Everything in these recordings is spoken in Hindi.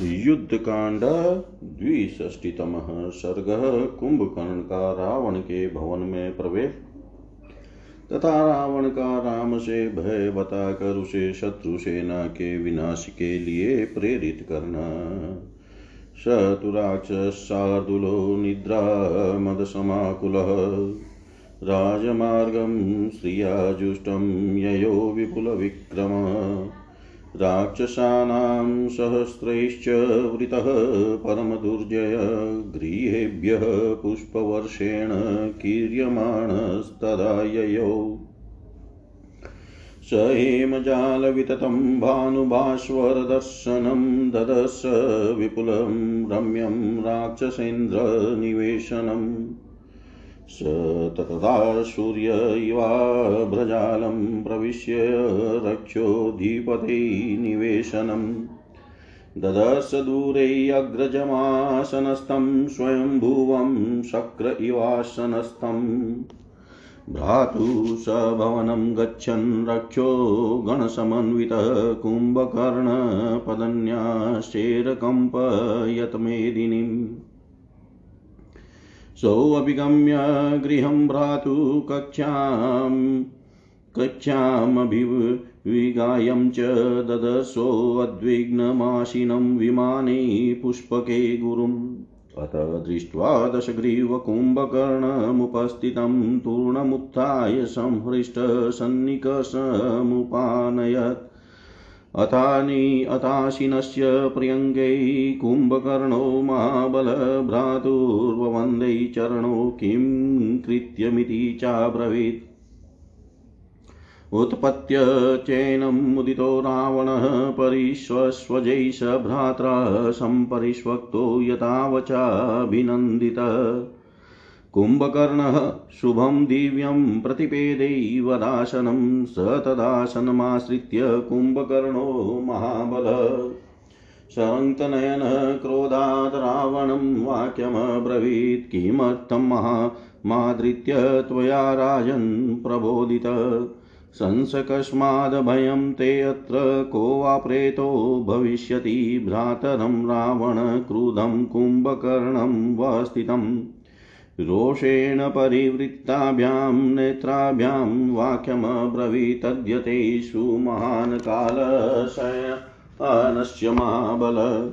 युद्धकांड द्विष्टितम सर्ग कुंभकर्ण का रावण के भवन में प्रवेश। तथा रावण का राम से भय बताकर उसे शत्रु सेना के विनाश के लिए प्रेरित करना। शतुराक्षसार्दुलो निद्रा मदसमाकुलः राजमार्गं श्रियाजुष्टं ययो विपुलविक्रमः। राक्षसानां सहस्रैश्च वृतः परमदुर्जय गृहेभ्यः पुष्पवर्षेण कीर्यमाणस्तदा ययौ स हेमजालविततं भानुभास्वरदर्शनं ददश विपुलं रम्यं राक्षसेन्द्रनिवेशनम्। स ततदा सूर्य इवाभ्रजालं प्रविश्य रक्षोऽधिपते निवेशनम् ददर्श दूरैरग्रजमासनस्थं स्वयंभुवं शक्र इवासनस्थम् भ्रातु स भवनं गच्छन्, रक्षो गणसमन्वितः कुम्भकर्णपदन्याश्चेरकम्पयतमेदिनीम् सोऽभिगम्य गृहं भ्रातु कक्षां कक्षामभिविगायं च ददर्शोऽद्विग्नमाशिनं विमाने पुष्पके गुरुम्। अत दृष्ट्वा दशग्रीवकुम्भकर्णमुपस्थितं तूर्णमुत्थाय संहृष्टसन्निकषमुपानयत् अथानि अथाशिनस्य प्रियङ्गै कुम्भकर्णो महाबलभ्रातुर्ववन्दै चरणो किं कृत्यमिति चाब्रवीत्। उत्पत्य चैनं मुदितो रावणः परिष्वस्वजै स भ्रात्रा सम्परिष्वक्तो यथावचाभिनन्दितः। कुम्भकर्णः शुभं दिव्यं प्रतिपेदैवदासनं स तदासनमाश्रित्य कुम्भकर्णो महाबल। शङ्कनयनः क्रोधात् रावणं वाक्यमब्रवीत् किमर्थं महा मादृत्य त्वया राजन् प्रबोधित। संसकस्माद्भयं ते अत्र को वा प्रेतो भविष्यति भ्रातरं रावण क्रुधं कुम्भकर्णं वस्थितम् रोषेण परिवृत्ताभ्यां, नेत्राभ्यां वाक्यमब्रवीतद्यतेषु महान् कालशयनस्य महाबल।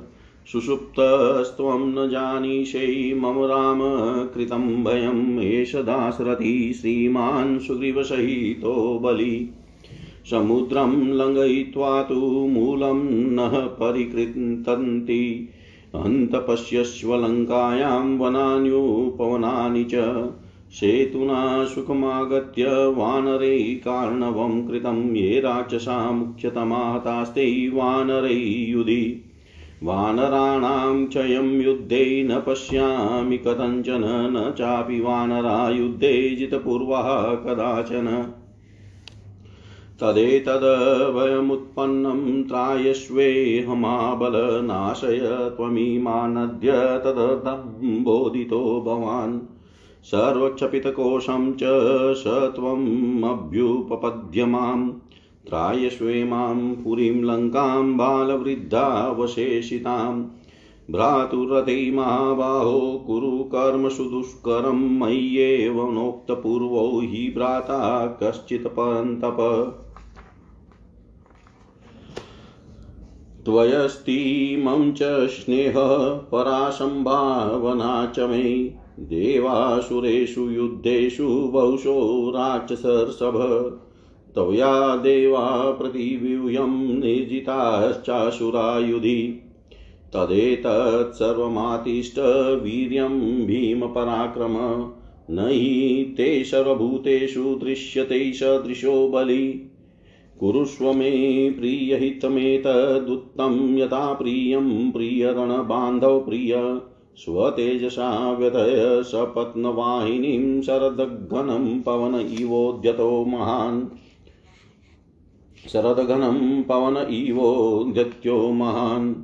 सुषुप्तस्त्वं न जानीषे मम राम कृतं भयम्, एष दासरथी श्रीमान् सुग्रीवसहितो बलि। समुद्रं लङ्घयित्वा तु मूलं नः परिकृतन्ति। अन्तपश्यश्वलङ्कायां वनान्युपवनानि च सेतुना सुखमागत्य वानरै कार्णवं कृतं ये राक्षसा मुख्यतमाहतास्ते वानरै युधि वानराणां क्षयं युद्धे न पश्यामि कथञ्चन, न चापि वानरा युद्धे जितपूर्वः कदाचन। तदेतदभयमुत्पन्नं त्रायस्वेऽहमाबलनाशय त्वमीमानद्य तदर्थं बोधितो भवान्। सर्वक्षपितकोशं च स त्वमभ्युपपद्य माँ त्रायस्वे माँ पुरीं लङ्कां बालवृद्धावशेषिताम्। भ्रातुरथै कुरु कर्मसु दुष्करं मय्येव नोक्तपूर्वो हि भ्राता कश्चित् परन्तप। त्वयस्तीमं च स्नेहः परासम्भावना च मे। देवासुरेषु युद्धेषु बहुशो राक्षसर्षभ। त्वया देवा प्रतिव्यूयं निर्जिताश्चासुरायुधि तदेतत्सर्वमातिष्ठ वीर्यं भीमपराक्रम। न हि ते सर्वभूतेषु दृश्यते सदृशो बलि। कुरुष्व मे प्रियहितमेतदुत्तं यथा प्रियं प्रियरणबान्धव प्रिय स्वतेजसा व्यथय सपत्नवाहिनीं शरदघनं पवन इवोद्यतो महान्। शरदघनं पवन इवोद्यत्यो महान्।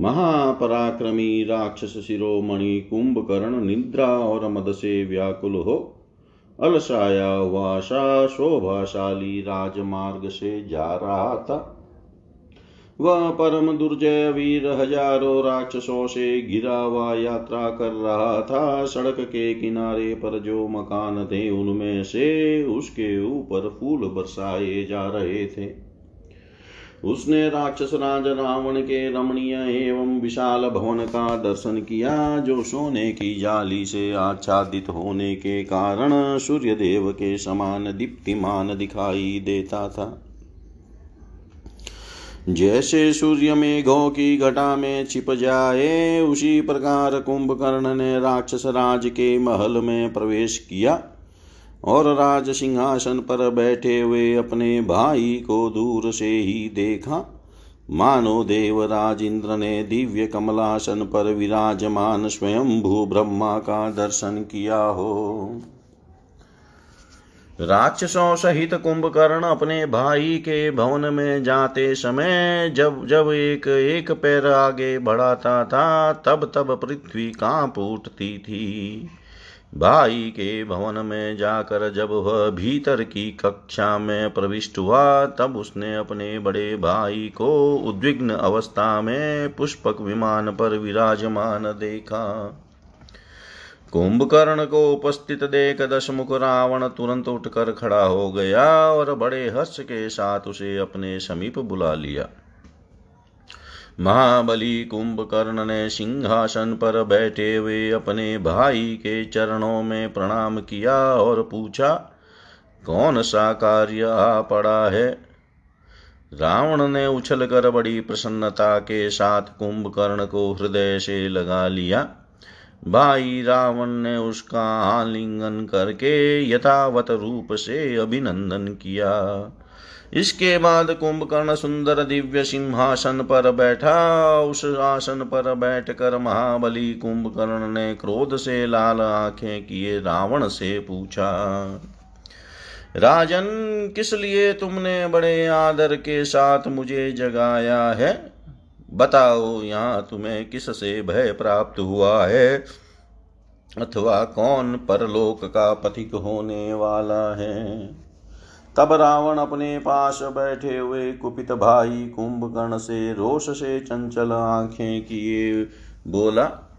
महापराक्रमी राक्षस शिरोमणि कुंभकर्ण निद्रा और मद से व्याकुल हो। अलसाया हुआ सा शोभाशाली राजमार्ग से जा रहा था। वह परम दुर्जय वीर हज़ारों राक्षसों से घिरा हुआ यात्रा कर रहा था। सड़क के किनारे पर जो मकान थे, उनमें से उसके ऊपर फूल बरसाए जा रहे थे। उसने राक्षस राज रावण के रमणीय एवं विशाल भवन का दर्शन किया, जो सोने की जाली से आच्छादित होने के कारण सूर्य देव के समान दीप्तिमान दिखाई देता था। जैसे सूर्य मेघों की घटा में छिप जाए, उसी प्रकार कुंभकर्ण ने राक्षस राज के महल में प्रवेश किया। और राज सिंहासन पर बैठे हुए अपने भाई को दूर से ही देखा। मानो देवराज इंद्र ने दिव्य कमलासन पर विराजमान स्वयं भू ब्रह्मा का दर्शन किया हो। राक्षसों सहित कुंभकर्ण अपने भाई के भवन में जाते समय जब जब एक एक पैर आगे बढ़ाता था, तब तब पृथ्वी काँप उठती थी। भाई के भवन में जाकर जब वह भीतर की कक्षा में प्रविष्ट हुआ, तब उसने अपने बड़े भाई को उद्विग्न अवस्था में पुष्पक विमान पर विराजमान देखा। कुंभकर्ण को उपस्थित देख दशमुख रावण तुरंत उठकर खड़ा हो गया और बड़े हर्ष के साथ उसे अपने समीप बुला लिया। महाबली कुंभकर्ण ने सिंहासन पर बैठे हुए अपने भाई के चरणों में प्रणाम किया और पूछा, कौन सा कार्य आ पड़ा है? रावण ने उछलकर बड़ी प्रसन्नता के साथ कुंभकर्ण को हृदय से लगा लिया। भाई रावण ने उसका आलिंगन करके यथावत रूप से अभिनंदन किया। इसके बाद कुंभकर्ण सुंदर दिव्य सिंहासन पर बैठा। उस आसन पर बैठकर महाबली कुंभकर्ण ने क्रोध से लाल आँखें किए, रावण से पूछा, राजन, किस लिए तुमने बड़े आदर के साथ मुझे जगाया है? बताओ, यहाँ तुम्हें किस से भय प्राप्त हुआ है? अथवा कौन परलोक का पथिक होने वाला है? तब रावण अपने पास बैठे हुए कुपित भाई कुंभकर्ण से रोष से चंचल आँखें किए। बोला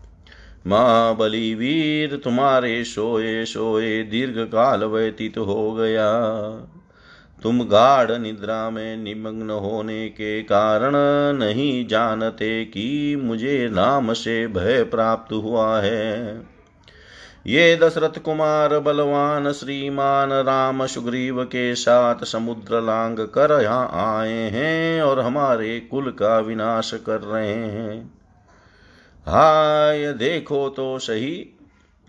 महाबली वीर, तुम्हारे सोए सोए दीर्घ काल व्यतीत हो गया। तुम गाढ़ निद्रा में निमग्न होने के कारण नहीं जानते कि मुझे राम से भय प्राप्त हुआ है। ये दशरथ कुमार बलवान श्रीमान राम सुग्रीव के साथ समुद्र लांग कर यहाँ आए हैं और हमारे कुल का विनाश कर रहे हैं। हाय, देखो तो सही।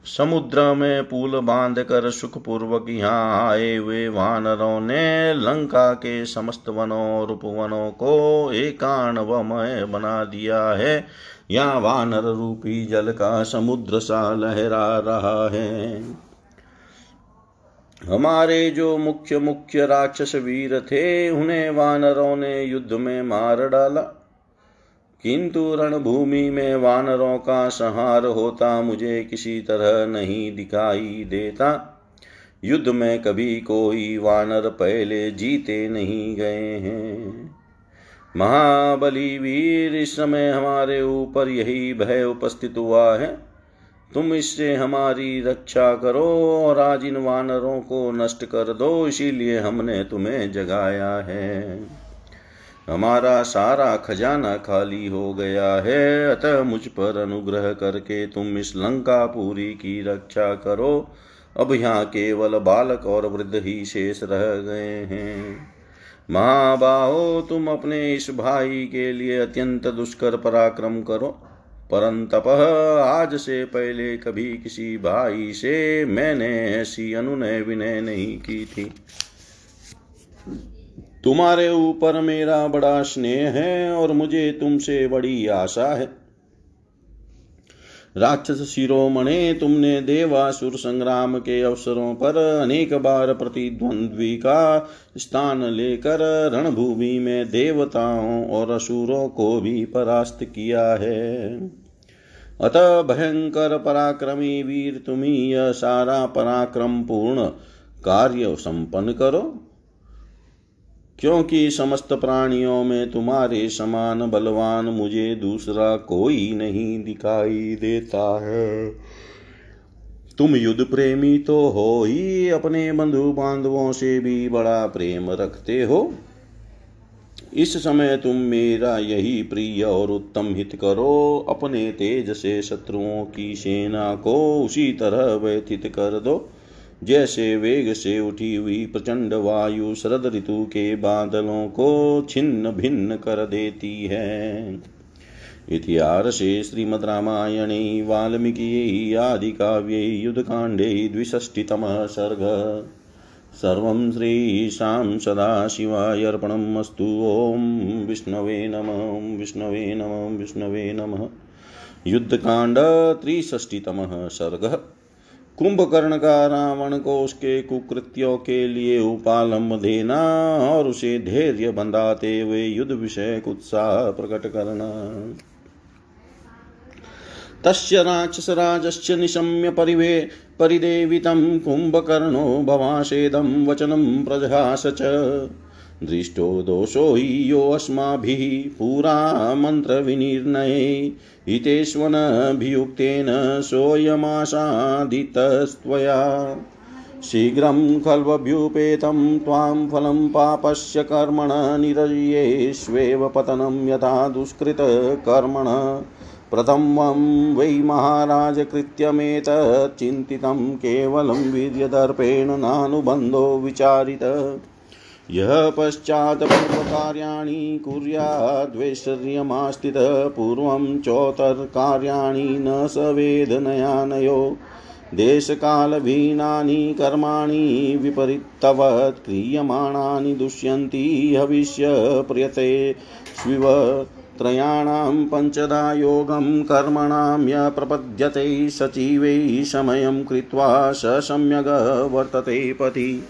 समुद्र में पुल बाँध कर सुखपूर्वक यहाँ आए हुए वानरों ने लंका के समस्त वनों उपवनों को एकाणवमय बना दिया है। यहाँ वानर रूपी जल का समुद्र सा लहरा रहा है। हमारे जो मुख्य मुख्य राक्षस वीर थे, उन्हें वानरों ने युद्ध में मार डाला। किंतु रणभूमि में वानरों का संहार होता मुझे किसी तरह नहीं दिखाई देता। युद्ध में कभी कोई वानर पहले जीते नहीं गए हैं। महाबली वीर, इस समय हमारे ऊपर यही भय उपस्थित हुआ है। तुम इससे हमारी रक्षा करो और आज इन वानरों को नष्ट कर दो, इसीलिए हमने तुम्हें जगाया है। हमारा सारा खजाना खाली हो गया है। अतः मुझ पर अनुग्रह करके तुम इस लंका पूरी की रक्षा करो। अब यहाँ केवल बालक और वृद्ध ही शेष रह गए हैं। महाबाहो, तुम अपने इस भाई के लिए अत्यंत दुष्कर पराक्रम करो। परंतप आज से पहले कभी किसी भाई से मैंने ऐसी अनुनय विनय नहीं की थी। तुम्हारे ऊपर मेरा बड़ा स्नेह है और मुझे तुमसे बड़ी आशा है। राक्षस शिरोमणे, तुमने देवासुर संग्राम के अवसरों पर अनेक बार प्रतिद्वंद्वी का स्थान लेकर रणभूमि में देवताओं और असुरों को भी परास्त किया है। अतः भयंकर पराक्रमी वीर तुम्ही यह सारा पराक्रम पूर्ण कार्य संपन्न करो। क्योंकि समस्त प्राणियों में तुम्हारे समान बलवान मुझे दूसरा कोई नहीं दिखाई देता है। तुम युद्ध प्रेमी तो हो ही, अपने बंधु बांधवों से भी बड़ा प्रेम रखते हो। इस समय तुम मेरा यही प्रिय और उत्तम हित करो, अपने तेज से शत्रुओं की सेना को उसी तरह व्यथित कर दो। जैसे वेग से उठी हुई प्रचंड वायु शरद ऋतु के बादलों को छिन्न भिन्न कर देती है। इतिहासे श्रीमद् रामायणे, वाल्मीकि आदिकाव्ये युद्धकाण्डे द्विषष्टितमः सर्ग। सर्वं श्रीशां सदाशिवाय अर्पणम् अस्तु ॐ विष्णवे नमः विष्णवे नमः विष्णवे नमः। युद्धकांड त्रिषष्टितमः सर्ग। कुंभकर्ण का रावण को उसके कुकृत्यों के लिए उपालंब देना और उसे धैर्य बंधाते हुए युद्ध विषय उत्साह प्रकट करना। तस्य राक्षसराजश्च निशम्य परिवे परिदेवितं कुम्भकर्णो भवाषेदं वचनं प्रजहास च। दृष्टो दोषो हि योऽस्माभिः पुरा मन्त्रविनिर्णये हितेष्वनभियुक्तेन सोऽयमासादितस्त्वया। शीघ्रं खल्वभ्युपेतं त्वां फलं पापस्य कर्मण निरयेष्वेव पतनं यथा दुष्कृतकर्मण। प्रथमं वै महाराज कृत्यमेतच्चिन्तितं केवलं वीर्यदर्पेण नानुबन्धो विचारित। यः पश्चात् पूर्वकार्याणि कुर्याद्वैश्वर्यमास्थितः पूर्वं चोत्तरकार्याणि न स वेदनयानयो। देशकालभीनानि कर्माणि विपरीतवत्, क्रियमाणानि दुष्यन्ति हविष्यप्रियते स्विव त्रयाणां पञ्चदा योगं कर्मणां य प्रपद्यते सचिवैः समयं कृत्वा स सम्यग् वर्तते पथि।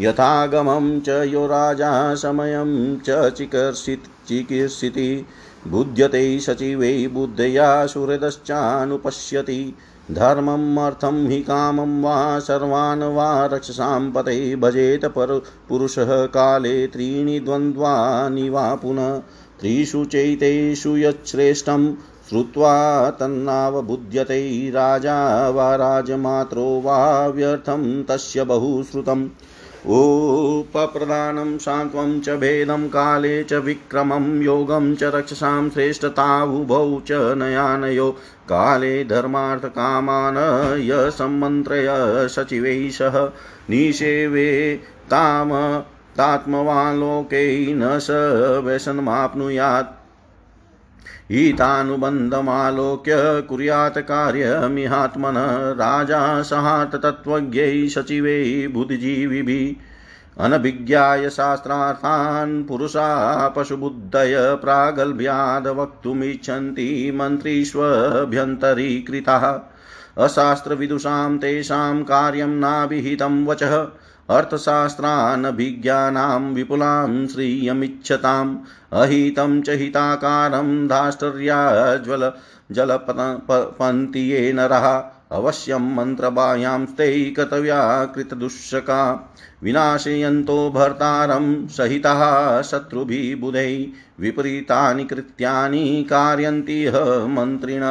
यथागमं च यो राजा समयं च चिकर्षित् चिकीर्षिति। बुध्यते सचिवै बुद्धया सुहृदश्चानुपश्यति। धर्मम् अर्थं हि कामं वा सर्वान् वा पते भजेत पर पुरुषः काले त्रीणि द्वन्द्वानि वा पुनः त्रिषु चैतेषु यच्छ्रेष्ठं श्रुत्वा तन्नावबुध्यते राजा वा राजमात्रो वा व्यर्थं तस्य बहुश्रुतम्। उपप्रदानं सान्त्वं च भेदं काले च विक्रमं, योगं च रक्षसां श्रेष्ठतावुभौ च नयानयो। काले धर्मार्थकामान् य सम्मन्त्रय सचिवैः सह निषेवे ताम तात्मवालोके न स व्यसनमाप्नुयात्। हितानुबन्धमालोक्य कुर्यात् कार्यमिहात्मन राजा सहात् तत्त्वज्ञै सचिवै बुद्धिजीविभिः अनभिज्ञाय शास्त्रार्थान् पुरुषा पशुबुद्धय प्रागल्भ्याद् वक्तुमिच्छन्ति मन्त्रीष्वभ्यन्तरीकृताः। अशास्त्रविदुषां तेषां कार्यं नाभिहितं वचः। अर्थशास्त्रानभिज्ञानां विपुलां श्रियमिच्छताम् अहितं च हिताकारं धाष्टर्याज्वल जलपन्ति ये नरः अवश्यं मन्त्रबाह्यांस्ते कर्तव्या कृतदुःशका विनाशयन्तो भर्तारं सहितः शत्रुभिः बुधैः विपरीतानि कृत्यानि कारयन्ति ह मन्त्रिण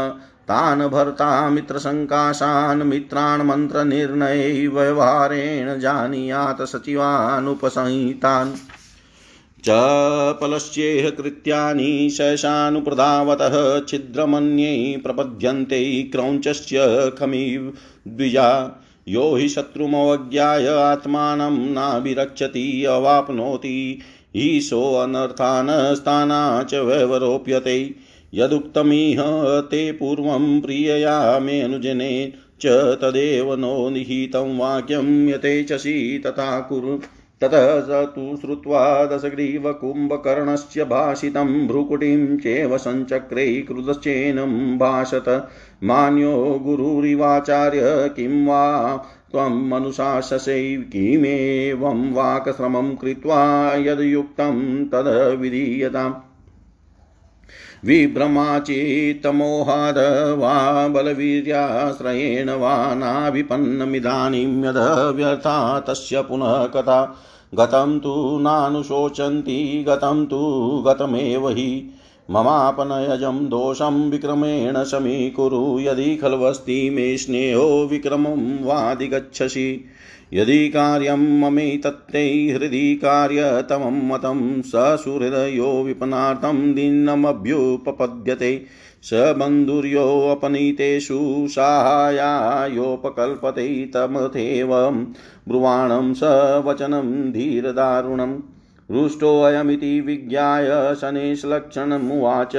तान् भर्ता मित्रसङ्काशान् मित्रान् मन्त्रनिर्णये व्यवहारेण जानीयात् सचिवानुपसंहितान्। च पलश्चेह कृत्यानि शशानुप्रधावतः छिद्रमन्यै प्रपद्यन्ते क्रौञ्चस्य खमिव द्विजा। यो हि शत्रुमवज्ञाय आत्मानं नाभिरक्षति अवाप्नोति। ईशोऽनर्थान् स्थाना च व्यवरोप्यते। यदुक्तमिह, ते पूर्वं प्रियया मे अनुजने च तदेव नो निहितं वाक्यं यथेच्छसि तथा कुरु। ततः तु श्रुत्वा दशग्रीवकुम्भकर्णस्य भाषितं भ्रुकुटिं चेव सञ्चक्रे क्रुधश्चेनं भाषत। मान्यो गुरुरिवाचार्य किं वा त्वं मनुशाससै किमेवं वाक्श्रमं कृत्वा यद्युक्तं तद् विधीयताम् विभ्रमाचेतमोहाद वा बलवीर्याश्रयेण वा नाभिपन्नमिदानीं यद तस्य पुनः कथा। गतं तु नानुशोचन्ति, गतं तु गतमेव हि। ममापनयजं दोषं विक्रमेण समीकुरु यदि खल्वस्ति मे स्नेहो विक्रमं वादिगच्छसि। यदि कार्यं ममेतत्ते हृदि कार्यतमं मतं स सुहृदयो विपनार्थं दीनमभ्युपपद्यते। स बन्धुर्योपनीतेषु साहाय्यायोपकल्पते तमथेव ब्रुवाणं स वचनं धीरदारुणम्। रुष्टोऽयमिति विज्ञाय शनेशलक्षणमुवाच।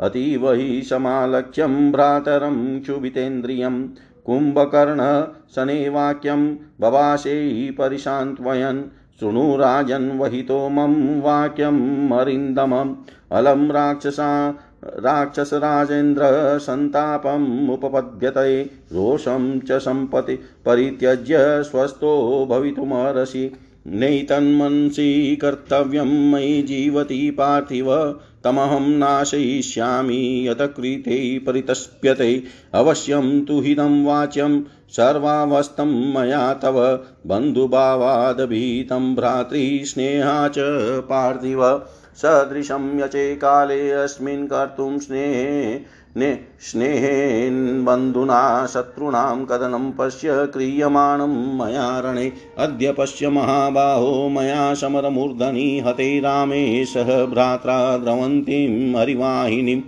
अतीव हि समालक्ष्यं भ्रातरं क्षुभितेन्द्रियं कुम्भकर्ण शनेवाक्यं बभाषे परिशान्त्वयन्। शृणु राजन् वहितो मम वाक्यं मरिन्दमम्। अलं राक्षसा, राक्षसराजेन्द्र सन्तापम् उपपद्यते। रोषं च सम्पति परित्यज्य स्वस्थो भवितुमर्हसि। नैतन्मंसि कर्तव्यं मयि जीवति पार्थिव, तमहं नाशयिष्यामि यतकृते परितस्प्यते। अवश्यं तु हिदं वाच्यं, सर्वावस्थं मया तव। बन्धुभावादभीतं भ्रातृस्नेहा च पार्थिव। सदृशं यचे काले अस्मिन् कर्तुं स्नेहे ने स्नेहेन् बन्धुना शत्रूणां कदनं पश्य क्रियमाणं मया रणे। अद्य पश्य महाबाहो मया समरमूर्धनि हते रामे सह भ्रात्रा द्रवन्तीं हरिवाहिनीम्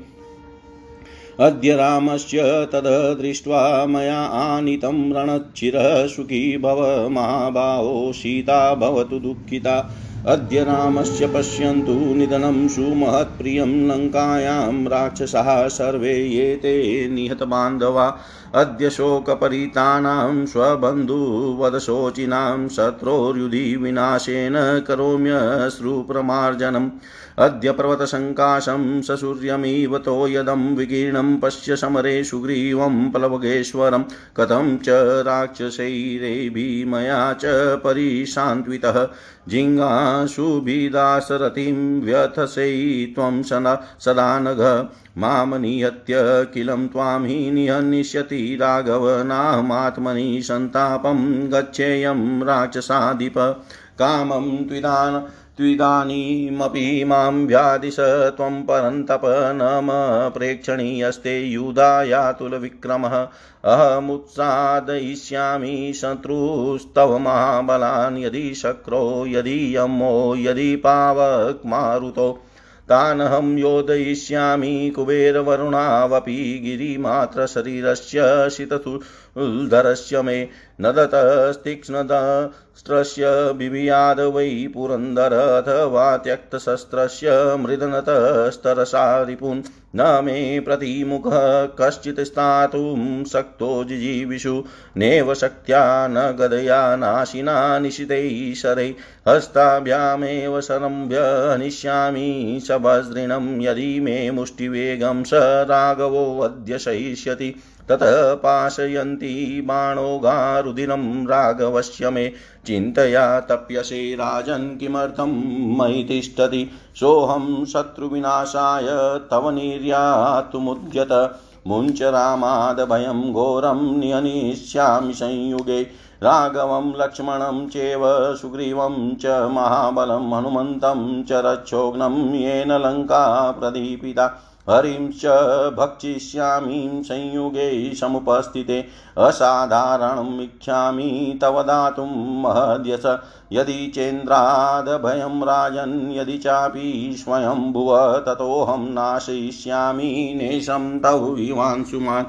अद्य रामस्य तद् दृष्ट्वा मया आनीतं रणच्चिरः सुखी भव। महाबाहो सीता भवतु दुःखिता। अद्य रामस्य पश्यन्तु निधनं सुमहत्प्रियं लङ्कायां राक्षसाः सर्वे ये ते निहतबान्धवा अद्य शोकपरीतानां स्वबन्धुवदशोचिनां शत्रोर्युधि विनाशेन करोम्यश्रुप्रमार्जनम्। अद्य पर्वतसङ्काशं ससूर्यमिव तोयदं विकीर्णं पश्य समरे सुग्रीवं प्लवगेश्वरं कथं च राक्षसैरेभिः मया च परिशान्त्वितः। जिङ्गाशुभिदासरथिं व्यथसै त्वं सदा सदा नघ माँ निहत्य किलं त्वां हि निहनिष्यति। राघव नाहमात्मनि सन्तापं गच्छेयं राक्षसाधिप कामं त्विदान त्विदानीमपि माँ व्यादिश त्वं परन्तप न प्रेक्षणीयस्ते युधायातुलविक्रमः। अहमुत्सादयिष्यामि शत्रुस्तव महाबलान्, यदि शक्रो, यदि यमो, यदि पावक्मारुतो। तानहं योधयिष्यामि कुबेरवरुणावपि गिरिमात्रशरीरस्य शिततुल्धरस्य मे नदतस्तीक्ष्णदस्त्रस्य बिभियाद वै पुरन्दर अथवा त्यक्तशस्त्रस्य मृदनतस्तरसा रिपुन् न मे प्रतिमुखः कश्चित् स्थातुं शक्तो जिजीविषु नैव शक्त्या न गदया नाशिना निशितैः शरै हस्ताभ्यामेव शरम्भ्य हनिष्यामि सभस्दृणं यदि मे मुष्टिवेगं स राघवोऽद्य शयिष्यति ततः पाशयन्ती बाणोगारुदिनं राघवस्य मे चिन्तया तप्यसे राजन् किमर्थं मयि तिष्ठति। सोऽहं शत्रुविनाशाय तव निर्यातुमुद्यत। मुञ्च रामादभयं घोरं नियनिष्यामि संयुगे। राघवं, लक्ष्मणं चेव सुग्रीवं च महाबलं, हनुमन्तं च रक्षोघ्नं येन लङ्का प्रदीपिता। हरिं च भक्षिष्यामि संयुगे समुपस्थिते। असाधारणम् इच्छामि तव दातुं महद्यस। यदि चेन्द्रादभयं राजन्, यदि चापि स्वयंभुव, ततोऽहं नाशयिष्यामि, नेशं तव विवांशुमान्।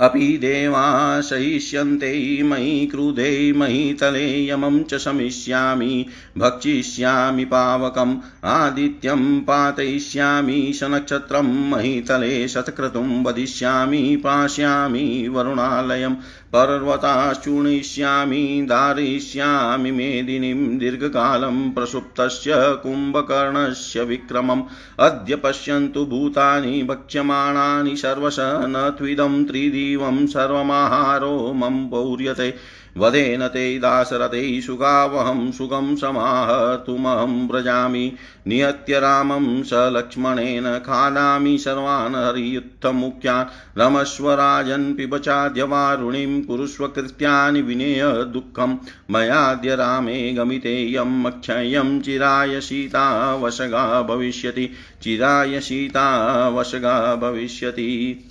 अपि देवा सहिष्यन्ते, मयि क्रुधे महीतले यमं च शमिष्यामि, भक्षिष्यामि पावकम्, आदित्यं पातयिष्यामि शनक्षत्रं तले शतक्रतुं वदिष्यामि, पास्यामि वरुणालयम्। पर्वताश्चूर्णयिष्यामि धारयिष्यामि मेदिनीं दीर्घकालं प्रसुप्तस्य कुम्भकर्णस्य विक्रमम्। अद्य पश्यन्तु भूतानि, भक्ष्यमाणानि, सर्वश न त्विदं त्रिदिवं सर्वमाहारो मम पौर्यते। वदेन ते दासरथे सुगावहं सुगं समाहतुमहं व्रजामि। नियत्य रामं स लक्ष्मणेन खादामि सर्वान् हरियुत्थमुख्यान् रमस्व राजन् पिबचाद्यवारुणिं कुरुष्व कृत्यानि विनेय दुःखं। मयाद्य रामे गमितेयम् अक्षयं चिराय सीता वशगा भविष्यति। चिराय सीता वशगा भविष्यति।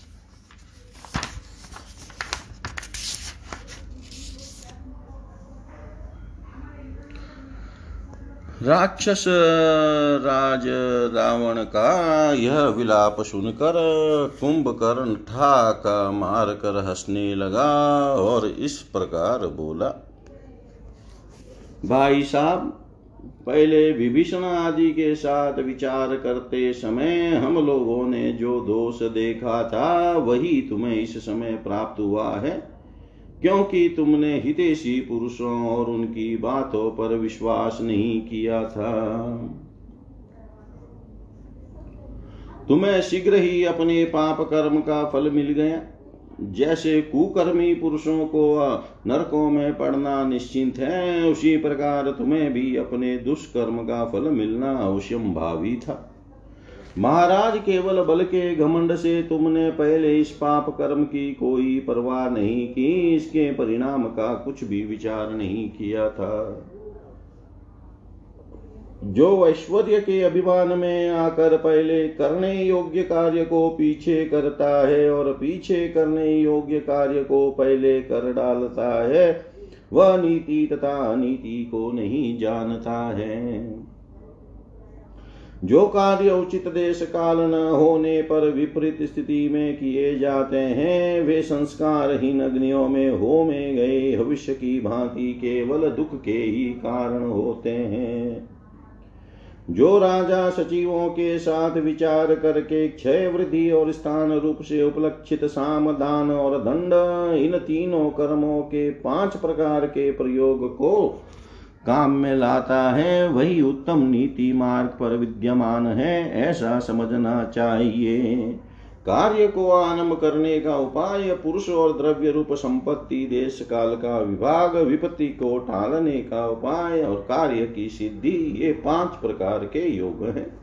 राक्षस, राज, रावण का यह विलाप सुनकर कुंभकर्ण ठाक मार कर हंसने लगा और इस प्रकार बोला, भाई साहब, पहले विभीषण आदि के साथ विचार करते समय हम लोगों ने जो दोष देखा था, वही तुम्हें इस समय प्राप्त हुआ है। क्योंकि तुमने हितेशी पुरुषों और उनकी बातों पर विश्वास नहीं किया था। तुम्हें शीघ्र ही अपने पाप कर्म का फल मिल गया। जैसे कुकर्मी पुरुषों को नरकों में पड़ना निश्चिंत है, उसी प्रकार तुम्हें भी अपने दुष्कर्म का फल मिलना अवश्यम भावी था। महाराज, केवल बल के घमंड से तुमने पहले इस पाप कर्म की कोई परवाह नहीं की, इसके परिणाम का कुछ भी विचार नहीं किया था। जो ऐश्वर्य के अभिमान में आकर पहले करने योग्य कार्य को पीछे करता है और पीछे करने योग्य कार्य को पहले कर डालता है, वह नीति तथा नीति को नहीं जानता है। जो कार्य उचित देश काल न होने पर विपरीत स्थिति में किए जाते हैं, वे संस्कारहीन अग्नियों में हो में गए। भविष्य की भांति केवल दुख के ही कारण होते हैं। जो राजा सचिवों के साथ विचार करके क्षय वृद्धि और स्थान रूप से उपलक्षित साम, दान और दंड, इन तीनों कर्मों के पाँच प्रकार के प्रयोग को काम में लाता है, वही उत्तम नीति मार्ग पर विद्यमान है, ऐसा समझना चाहिए। कार्य को आरंभ करने का उपाय, पुरुष और द्रव्य रूप संपत्ति देश काल का विभाग, विपत्ति को टालने का उपाय और कार्य की सिद्धि, ये पाँच प्रकार के योग हैं।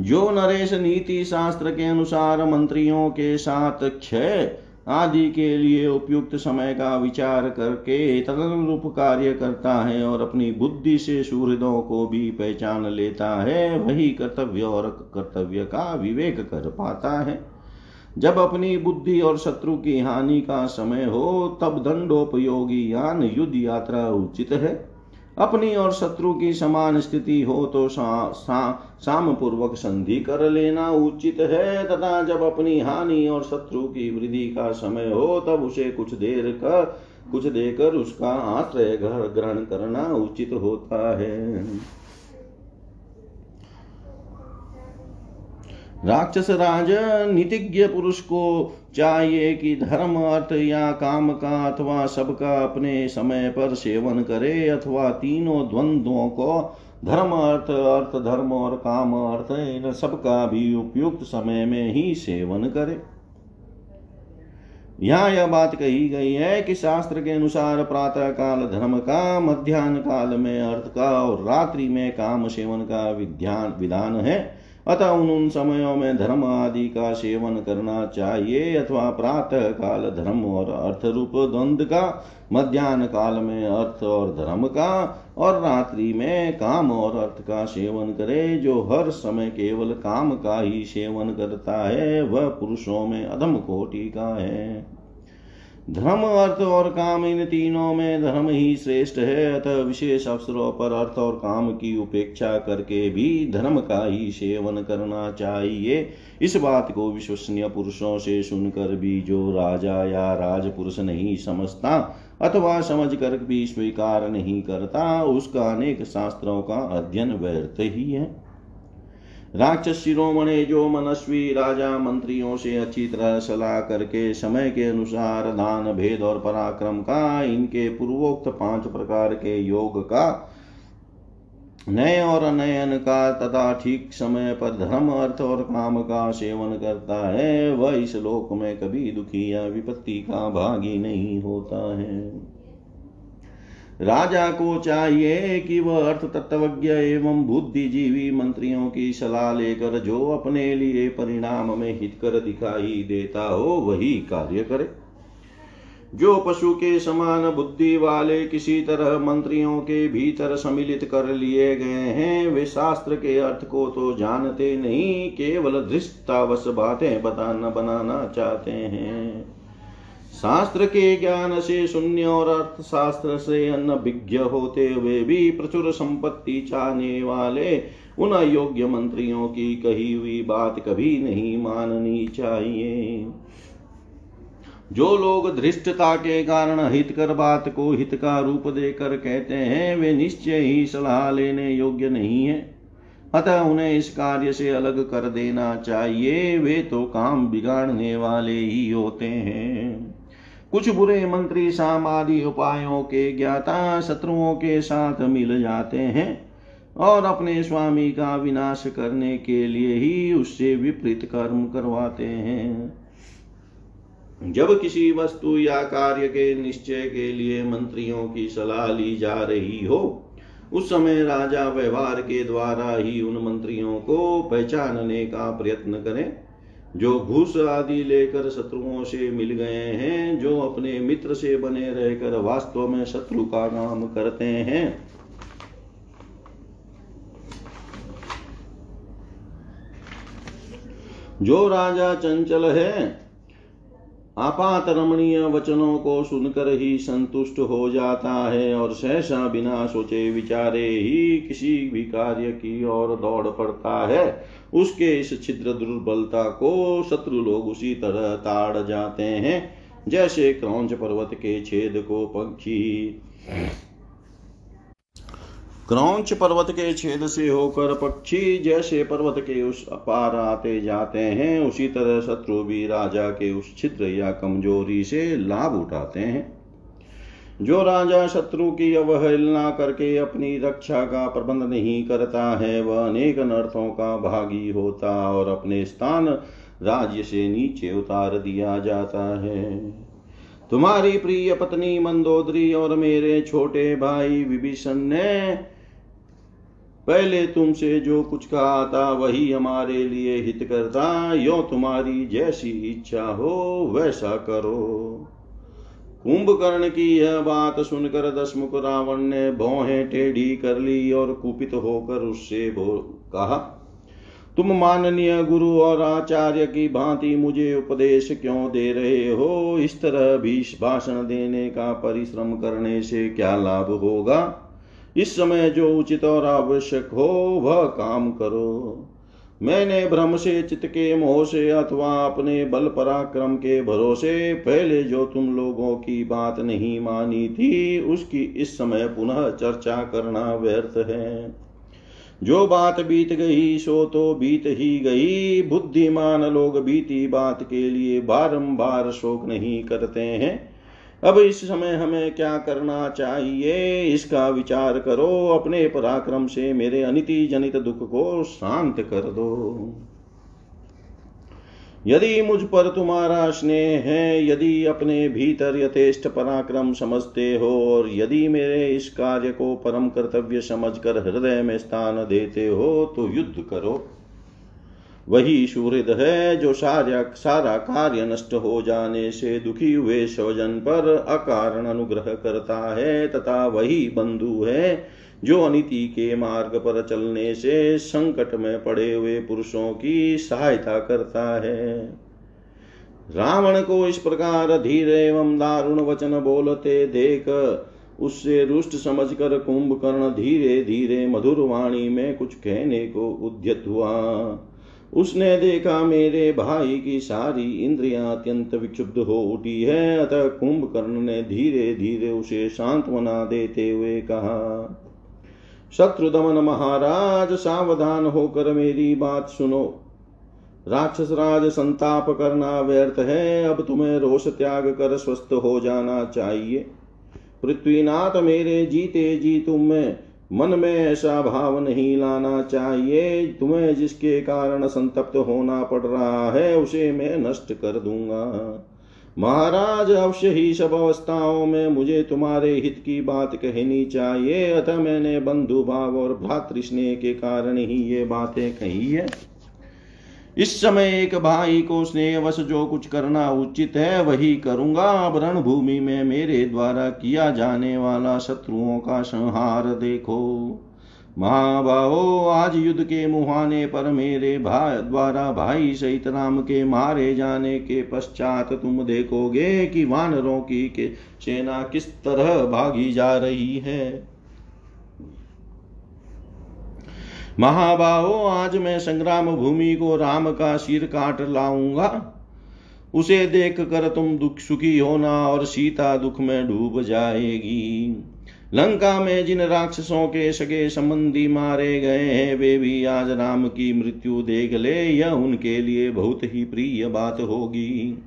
जो नरेश नीति शास्त्र के अनुसार मंत्रियों के साथ क्षय आदि के लिए उपयुक्त समय का विचार करके तदनुरूप कार्य करता है और अपनी बुद्धि से सुहृदों को भी पहचान लेता है, वही कर्तव्य और कर्तव्य का विवेक कर पाता है। जब अपनी बुद्धि और शत्रु की हानि का समय हो, तब दंडोपयोगी यान युद्ध यात्रा उचित है। अपनी और शत्रु की समान स्थिति हो तो सा, सा, पूर्वक संधि कर लेना उचित है। तथा जब अपनी हानि और शत्रु की वृद्धि का समय हो तब उसे कुछ देर कर कुछ देकर उसका आश्रय ग्रहण करना उचित होता है। राक्षस राज, नीतिज्ञ पुरुष को चाहिए कि धर्म, अर्थ या काम का अथवा सबका अपने समय पर सेवन करे अथवा तीनों द्वंद्वों को धर्म, अर्थ अर्थ, धर्म और काम, अर्थ, इन सबका भी उपयुक्त समय में ही सेवन करे। यहाँ यह बात कही गई है कि शास्त्र के अनुसार प्रातः काल धर्म का, मध्यान्ह काल में अर्थ का और रात्रि में काम सेवन का विध्यान, विधान है। अतः उन उन समयों में धर्म आदि का सेवन करना चाहिए, अथवा प्रातः काल धर्म और अर्थ रूप द्वंद का मध्यान्ह काल में अर्थ और धर्म का, और रात्रि में काम और अर्थ का सेवन करे, जो हर समय केवल काम का ही सेवन करता है, वह पुरुषों में अधम कोटि का है। धर्म अर्थ और काम इन तीनों में धर्म ही श्रेष्ठ है, अतः विशेष अवसरों पर अर्थ और काम की उपेक्षा करके भी धर्म का ही सेवन करना चाहिए। इस बात को विश्वसनीय पुरुषों से सुनकर भी जो राजा या राजपुरुष नहीं समझता, अथवा समझ कर भी स्वीकार नहीं करता, उसका अनेक शास्त्रों का अध्ययन व्यर्थ ही है। राक्षस शिरोमणे जो मनस्वी राजा मंत्रियों से अच्छी तरह सलाह करके समय के अनुसार दान, भेद और पराक्रम का, इनके पूर्वोक्त पाँच प्रकार के योग का नए और अनयन का तथा ठीक समय पर धर्म, अर्थ और काम का सेवन करता है, वह इस लोक में कभी दुखी या विपत्ति का भागी नहीं होता है। राजा को चाहिए कि वह अर्थ तत्वज्ञ एवं बुद्धिजीवी मंत्रियों की सलाह लेकर जो अपने लिए परिणाम में हित कर दिखाई देता हो, वही कार्य करे। जो पशु के समान बुद्धि वाले किसी तरह मंत्रियों के भीतर सम्मिलित कर लिए गए हैं, वे शास्त्र के अर्थ को तो जानते नहीं, केवल धृष्टावश बातें बताना, बनाना चाहते हैं। शास्त्र के ज्ञान से शून्य और अर्थ शास्त्र से अनभिज्ञ होते हुए भी प्रचुर संपत्ति चाहने वाले उन अयोग्य मंत्रियों की कही हुई बात कभी नहीं माननी चाहिए। जो लोग धृष्टता के कारण हित कर बात को हित का रूप देकर कहते हैं, वे निश्चय ही सलाह लेने योग्य नहीं है। अतः उन्हें इस कार्य से अलग कर देना चाहिए। वे तो काम बिगाड़ने वाले ही होते हैं। कुछ बुरे मंत्री सामादि उपायों के ज्ञाता शत्रुओं के साथ मिल जाते हैं और अपने स्वामी का विनाश करने के लिए ही उससे विपरीत कर्म करवाते हैं। जब किसी वस्तु या कार्य के निश्चय के लिए मंत्रियों की सलाह ली जा रही हो, उस समय राजा व्यवहार के द्वारा ही उन मंत्रियों को पहचानने का प्रयत्न करें। जो घूस आदि लेकर शत्रुओं से मिल गए हैं, जो अपने मित्र से बने रहकर वास्तव में शत्रु का काम करते हैं। जो राजा चंचल है आपात रमणीय वचनों को सुनकर ही संतुष्ट हो जाता है और सहसा बिना सोचे विचारे ही किसी भी कार्य की ओर दौड़ पड़ता है। उसके इस छिद्र दुर्बलता को शत्रु लोग उसी तरह ताड़ जाते हैं, जैसे क्रौच पर्वत के छेद को पक्षी। क्रौच पर्वत के छेद से होकर पक्षी जैसे पर्वत के उस अपार आते जाते हैं, उसी तरह शत्रु भी राजा के उस छिद्र या कमज़ोरी से लाभ उठाते हैं। जो राजा शत्रु की अवहेलना करके अपनी रक्षा का प्रबंध नहीं करता है, वह अनेक अनर्थों का भागी होता और अपने स्थान राज्य से नीचे उतार दिया जाता है। तुम्हारी प्रिय पत्नी मंदोदरी और मेरे छोटे भाई विभीषण ने पहले तुमसे जो कुछ कहा था, वही हमारे लिए हित करता यो तुम्हारी जैसी इच्छा हो, वैसा करो। कुंभकर्ण की यह बात सुनकर दशमुख रावण ने भौहें टेढ़ी कर ली और कुपित होकर उससे कहा, तुम माननीय गुरु और आचार्य की भांति मुझे उपदेश क्यों दे रहे हो? इस तरह भी भाषण देने का परिश्रम करने से क्या लाभ होगा? इस समय जो उचित और आवश्यक हो, वह काम करो। मैंने भ्रम से, चित्त के मोह से अथवा अपने बल पराक्रम के भरोसे पहले जो तुम लोगों की बात नहीं मानी थी, उसकी इस समय पुनः चर्चा करना व्यर्थ है। जो बात बीत गई, सो तो बीत ही गई। बुद्धिमान लोग बीती बात के लिए बारंबार शोक नहीं करते हैं। अब इस समय हमें क्या करना चाहिए? इसका विचार करो, अपने पराक्रम से मेरे अनिति जनित दुख को शांत कर दो। यदि मुझ पर तुम्हारा स्नेह है, यदि अपने भीतर यथेष्ट पराक्रम समझते हो, और यदि मेरे इस कार्य को परम कर्तव्य समझकर हृदय में स्थान देते हो तो युद्ध करो। वही सुहृद है जो सारा सारा कार्य नष्ट हो जाने से दुखी हुए स्वजन पर अकारण अनुग्रह करता है, तथा वही बंधु है जो अनिति के मार्ग पर चलने से संकट में पड़े हुए पुरुषों की सहायता करता है। रावण को इस प्रकार धीरे एवं दारुण वचन बोलते देख, उससे रुष्ट समझकर कुंभकर्ण धीरे धीरे मधुर वाणी में कुछ कहने को उद्यत हुआ। उसने देखा मेरे भाई की सारी इंद्रियाँ अत्यंत विक्षुब्ध हो उठी है, अतः कुंभकर्ण ने धीरे धीरे उसे सांत्वना देते हुए कहा शत्रुदमन महाराज, सावधान होकर मेरी बात सुनो। राक्षस राज संताप करना व्यर्थ है, अब तुम्हें रोष त्याग कर स्वस्थ हो जाना चाहिए। पृथ्वीनाथ मेरे जीते जी तुम्हें मन में ऐसा भाव नहीं लाना चाहिए। तुम्हें जिसके कारण संतप्त होना पड़ रहा है, उसे मैं नष्ट कर दूँगा। महाराज, अवश्य ही सब अवस्थाओं में मुझे तुम्हारे हित की बात कहनी चाहिए। अतः मैंने बंधु भाव और भ्रातृस्नेह के कारण ही ये बातें कही है। इस समय एक भाई को स्नेहवश जो कुछ करना उचित है, वही करूँगा। अब रणभूमि में मेरे द्वारा किया जाने वाला शत्रुओं का संहार देखो। महाबाहो, आज युद्ध के मुहाने पर मेरे भाई द्वारा भाई सहित राम के मारे जाने के पश्चात तुम देखोगे कि वानरों की के सेना किस तरह भागी जा रही है। महाबाहो, आज मैं संग्राम भूमि को राम का सिर काट लाऊँगा। उसे देख कर तुम दुख सुखी होना और सीता दुख में डूब जाएगी। लंका में जिन राक्षसों के सगे संबंधी मारे गए हैं, वे भी आज राम की मृत्यु देख ले, यह उनके लिए बहुत ही प्रिय बात होगी।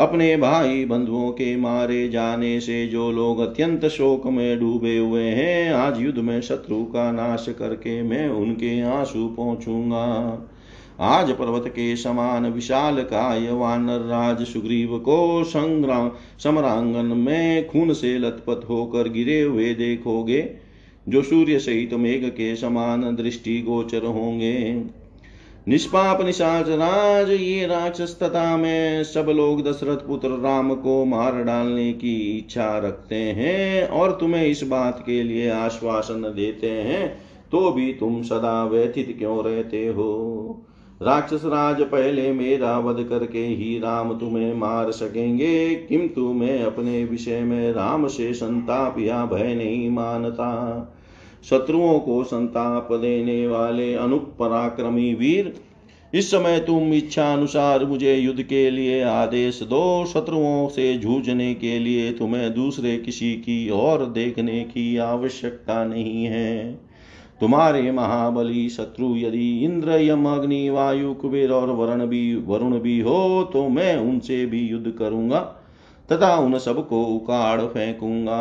अपने भाई बंधुओं के मारे जाने से जो लोग अत्यंत शोक में डूबे हुए हैं, आज युद्ध में शत्रु का नाश करके मैं उनके आँसू पहुंचूँगा आज पर्वत के समान विशाल काय वानर राज सुग्रीव को संग्राम समरांगन में खून से लथपथ होकर गिरे हुए देखोगे, जो सूर्य सहित मेघ के समान दृष्टि गोचर होंगे। निष्पाप निशाच राज ये राक्षस तथा में, सब लोग दशरथ पुत्र राम को मार डालने की इच्छा रखते हैं और तुम्हें इस बात के लिए आश्वासन देते हैं तो भी तुम सदा व्यथित क्यों रहते हो? राक्षस राज, पहले मेरा वध करके ही राम तुम्हें मार सकेंगे, किंतु मैं अपने विषय में राम से संताप या भय नहीं मानता। शत्रुओं को संताप देने वाले अनुपराक्रमी वीर, इस समय तुम इच्छा अनुसार मुझे युद्ध के लिए आदेश दो। शत्रुओं से जूझने के लिए तुम्हें दूसरे किसी की और देखने की आवश्यकता नहीं है। तुम्हारे महाबली शत्रु यदि इंद्र, यम, अग्नि, वायु, कुबेर और वरुण भी वरुण भी हो तो मैं उनसे भी युद्ध करूँगा तथा उन सबको उकाड़ फेंकूँगा।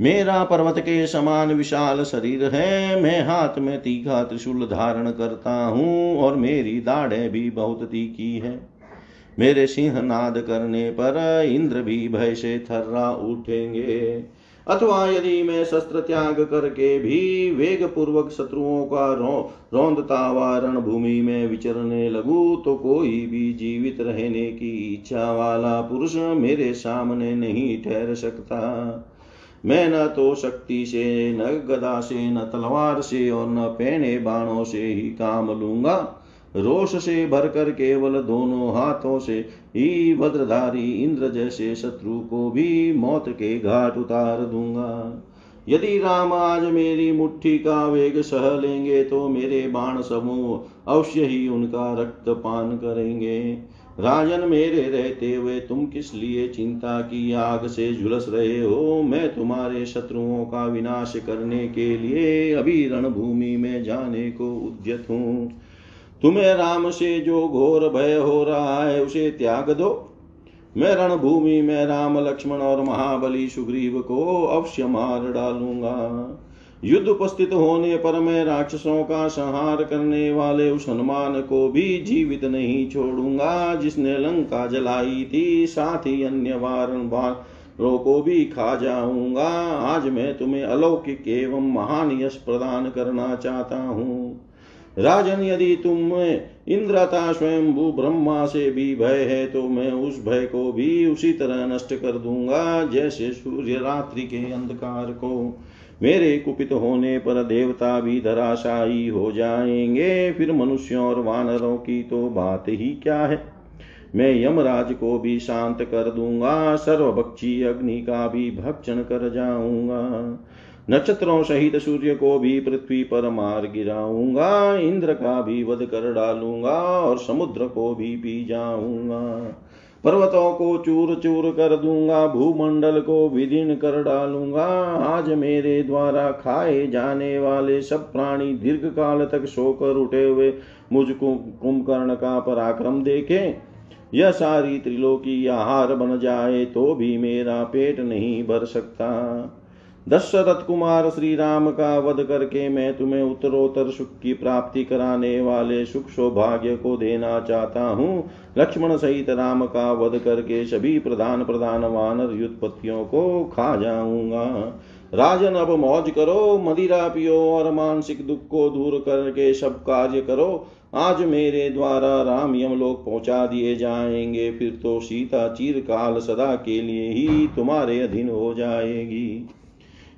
मेरा पर्वत के समान विशाल शरीर है, मैं हाथ में तीखा त्रिशूल धारण करता हूँ और मेरी दाढ़े भी बहुत तीखी है। मेरे सिंह नाद करने पर इंद्र भी भय से थर्रा उठेंगे। अथवा यदि मैं शस्त्र त्याग करके भी वेग पूर्वक शत्रुओं का रौ, रौंदता व भूमि में विचरने लगू तो कोई भी जीवित रहने की इच्छा वाला पुरुष मेरे सामने नहीं ठहर सकता। मैं न तो शक्ति से, न गदा से, न तलवार से और न पहने बाणों से ही काम लूँगा। रोष से भरकर केवल दोनों हाथों से, ही वज्रधारी इंद्र जैसे शत्रु को भी मौत के घाट उतार दूँगा। यदि राम आज मेरी मुट्ठी का वेग सह लेंगे तो मेरे बाण समूह अवश्य ही उनका रक्त पान करेंगे। राजन मेरे रहते हुए तुम किस लिए चिंता की आग से झुलस रहे हो? मैं तुम्हारे शत्रुओं का विनाश करने के लिए अभी रणभूमि में जाने को उद्यत हूँ। तुम्हें राम से जो घोर भय हो रहा है, उसे त्याग दो। मैं रणभूमि में राम, लक्ष्मण और महाबली सुग्रीव को अवश्य मार डालूँगा। युद्ध उपस्थित होने पर मैं राक्षसों का संहार करने वाले उस हनुमान को भी जीवित नहीं छोड़ूँगा, जिसने लंका जलाई थी। साथ ही अन्य वारों को भी खा जाऊँगा। आज मैं तुम्हें अलौकिक एवं महान यश प्रदान करना चाहता हूँ। राजन, यदि तुम इंद्रता स्वयं भू ब्रह्मा से भी भय है तो मैं उस भय को भी उसी तरह नष्ट कर दूँगा, जैसे सूर्य रात्रि के अंधकार को। मेरे कुपित होने पर देवता भी धराशायी हो जाएँगे। फिर मनुष्यों और वानरों की तो बात ही क्या है? मैं यमराज को भी शांत कर दूँगा, सर्वभक्षी अग्नि का भी भक्षण कर जाऊँगा। नक्षत्रों सहित सूर्य को भी पृथ्वी पर मार गिराऊँगा, इंद्र का भी वध कर डालूँगा और समुद्र को भी पी जाऊँगा। पर्वतों को चूर चूर कर दूँगा, भूमंडल को विदीर्ण कर डालूँगा। आज मेरे द्वारा खाए जाने वाले सब प्राणी दीर्घ काल तक सोकर उठे हुए मुझको कुंभकर्ण का पराक्रम देखे। यह सारी त्रिलोकी आहार बन जाए तो भी मेरा पेट नहीं भर सकता। दशरथ कुमार श्री राम का वध करके मैं तुम्हें उत्तरोत्तर सुख की प्राप्ति कराने वाले सुख सौभाग्य को देना चाहता हूँ। लक्ष्मण सहित राम का वध करके सभी प्रधान प्रधान वानर युद्धपतियों को खा जाऊँगा। राजन, अब मौज करो, मदिरा पियो और मानसिक दुख को दूर करके सब कार्य करो। आज मेरे द्वारा राम यमलोक पहुँचा दिए जाएँगे, फिर तो सीता चिरकाल सदा के लिए ही तुम्हारे अधीन हो जाएगी।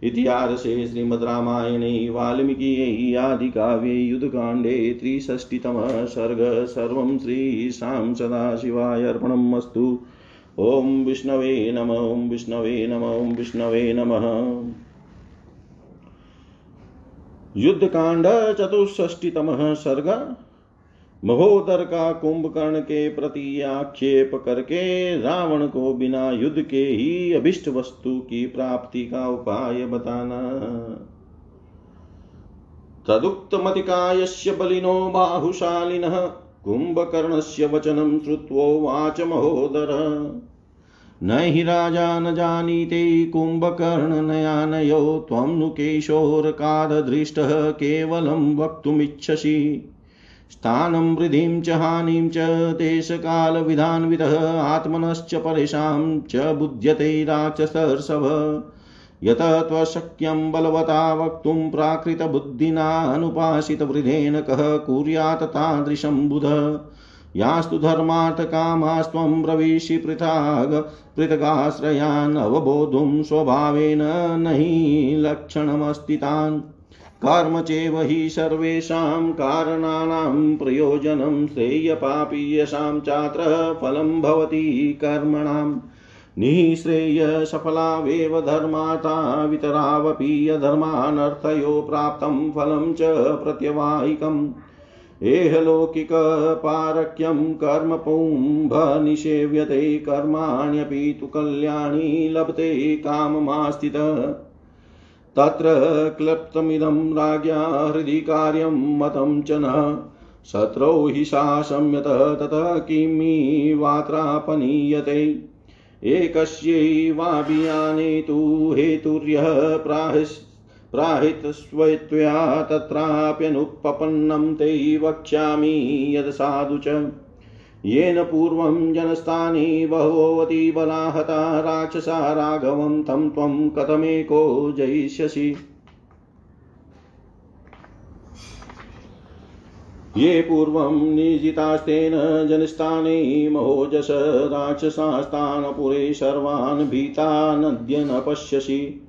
इतिहासे श्रीमद्रामायणे वाल्मीकि आदिकाव्ये, युद्धकाण्डे, त्रिषष्टितमः सर्ग, सर्वं श्रीशां सदाशिवाय अर्पणम् अस्तु। ॐ विष्णवे नम, ॐ विष्णवे नम, ॐ विष्णवे नमः। युद्धकाण्ड चतुष्षष्टितमः सर्ग। महोदर का कुंभकर्ण के प्रति आक्षेप करके रावण को बिना युद्ध के ही अभिष्ट वस्तु की प्राप्ति का उपाय बताना। तदुक्तमतिकायस्य बलिनो बाहुशालिनः कुम्भकर्णस्य वचनं श्रुत्वोवाच महोदर। न हि राजा न जानीते कुम्भकर्णनयानयो त्वं नु केशोरकाददृष्टः केवलं वक्तुमिच्छसि। स्थानं वृद्धिं च हानिं च देशकालविधान्वितः आत्मनश्च परेषां च बुध्यते राक्षसर्षभ। यत त्वशक्यं बलवता वक्तुं प्राकृतबुद्धिनानुपासितवृधेन कः कुर्यात् तादृशं बुध। यास्तु धर्मार्थकामास्त्वं ब्रवीषि पृथाग, पृथगाश्रयान् अवबोधुं स्वभावेन न हि लक्षणमस्ति तान्। कर्म चेव हि सर्वेषां कारणानां प्रयोजनं श्रेयपापीयसां चात्र फलं भवति कर्मणाम् निःश्रेयसफलावेव धर्माता वितरावपि अधर्मानर्थयो प्राप्तं फलं च प्रत्यवाहिकम्। एहलौकिकपारक्यं कर्म पुम्भनिषेव्यते कर्माण्यपि तु कल्याणी लभते, काममास्थितः। तत्र क्लप्तमिदं राज्ञा हृदि कार्यं मतं च न। शत्रौ हि सा संयत ततः किमी वात्रापनीयते एकस्यैवाभियाने तु हेतुर्यः प्राहिस् प्राहितस्वत्वया तत्राप्यनुपपन्नं ते वक्ष्यामि यद् साधु च। येन पूर्वं जनस्थाने बहवोऽवती बला हता राक्षसा राघवं तं त्वं कथमेको जयिष्यसि। ये पूर्वं निजितास्तेन जनस्थाने महोजस राक्षसास्तानपुरे सर्वान् भीता नद्य न पश्यसि।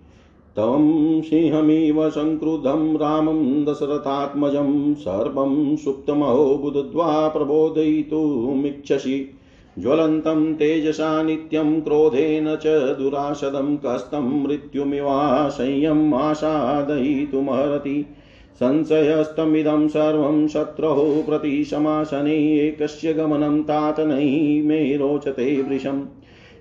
तं सिंहमिव सङ्क्रुद्धं रामं दशरथात्मजं सर्वं सुप्तमहो बुद्ध्वा प्रबोधयितुमिच्छसि ज्वलन्तं तेजसा नित्यं क्रोधेन च दुराशदं कस्तं मृत्युमिवाशय्यम् आसादयितुमर्हति संशयस्तमिदं सर्वं शत्रोः प्रति एकस्य गमनं तात मे रोचते वृषम्।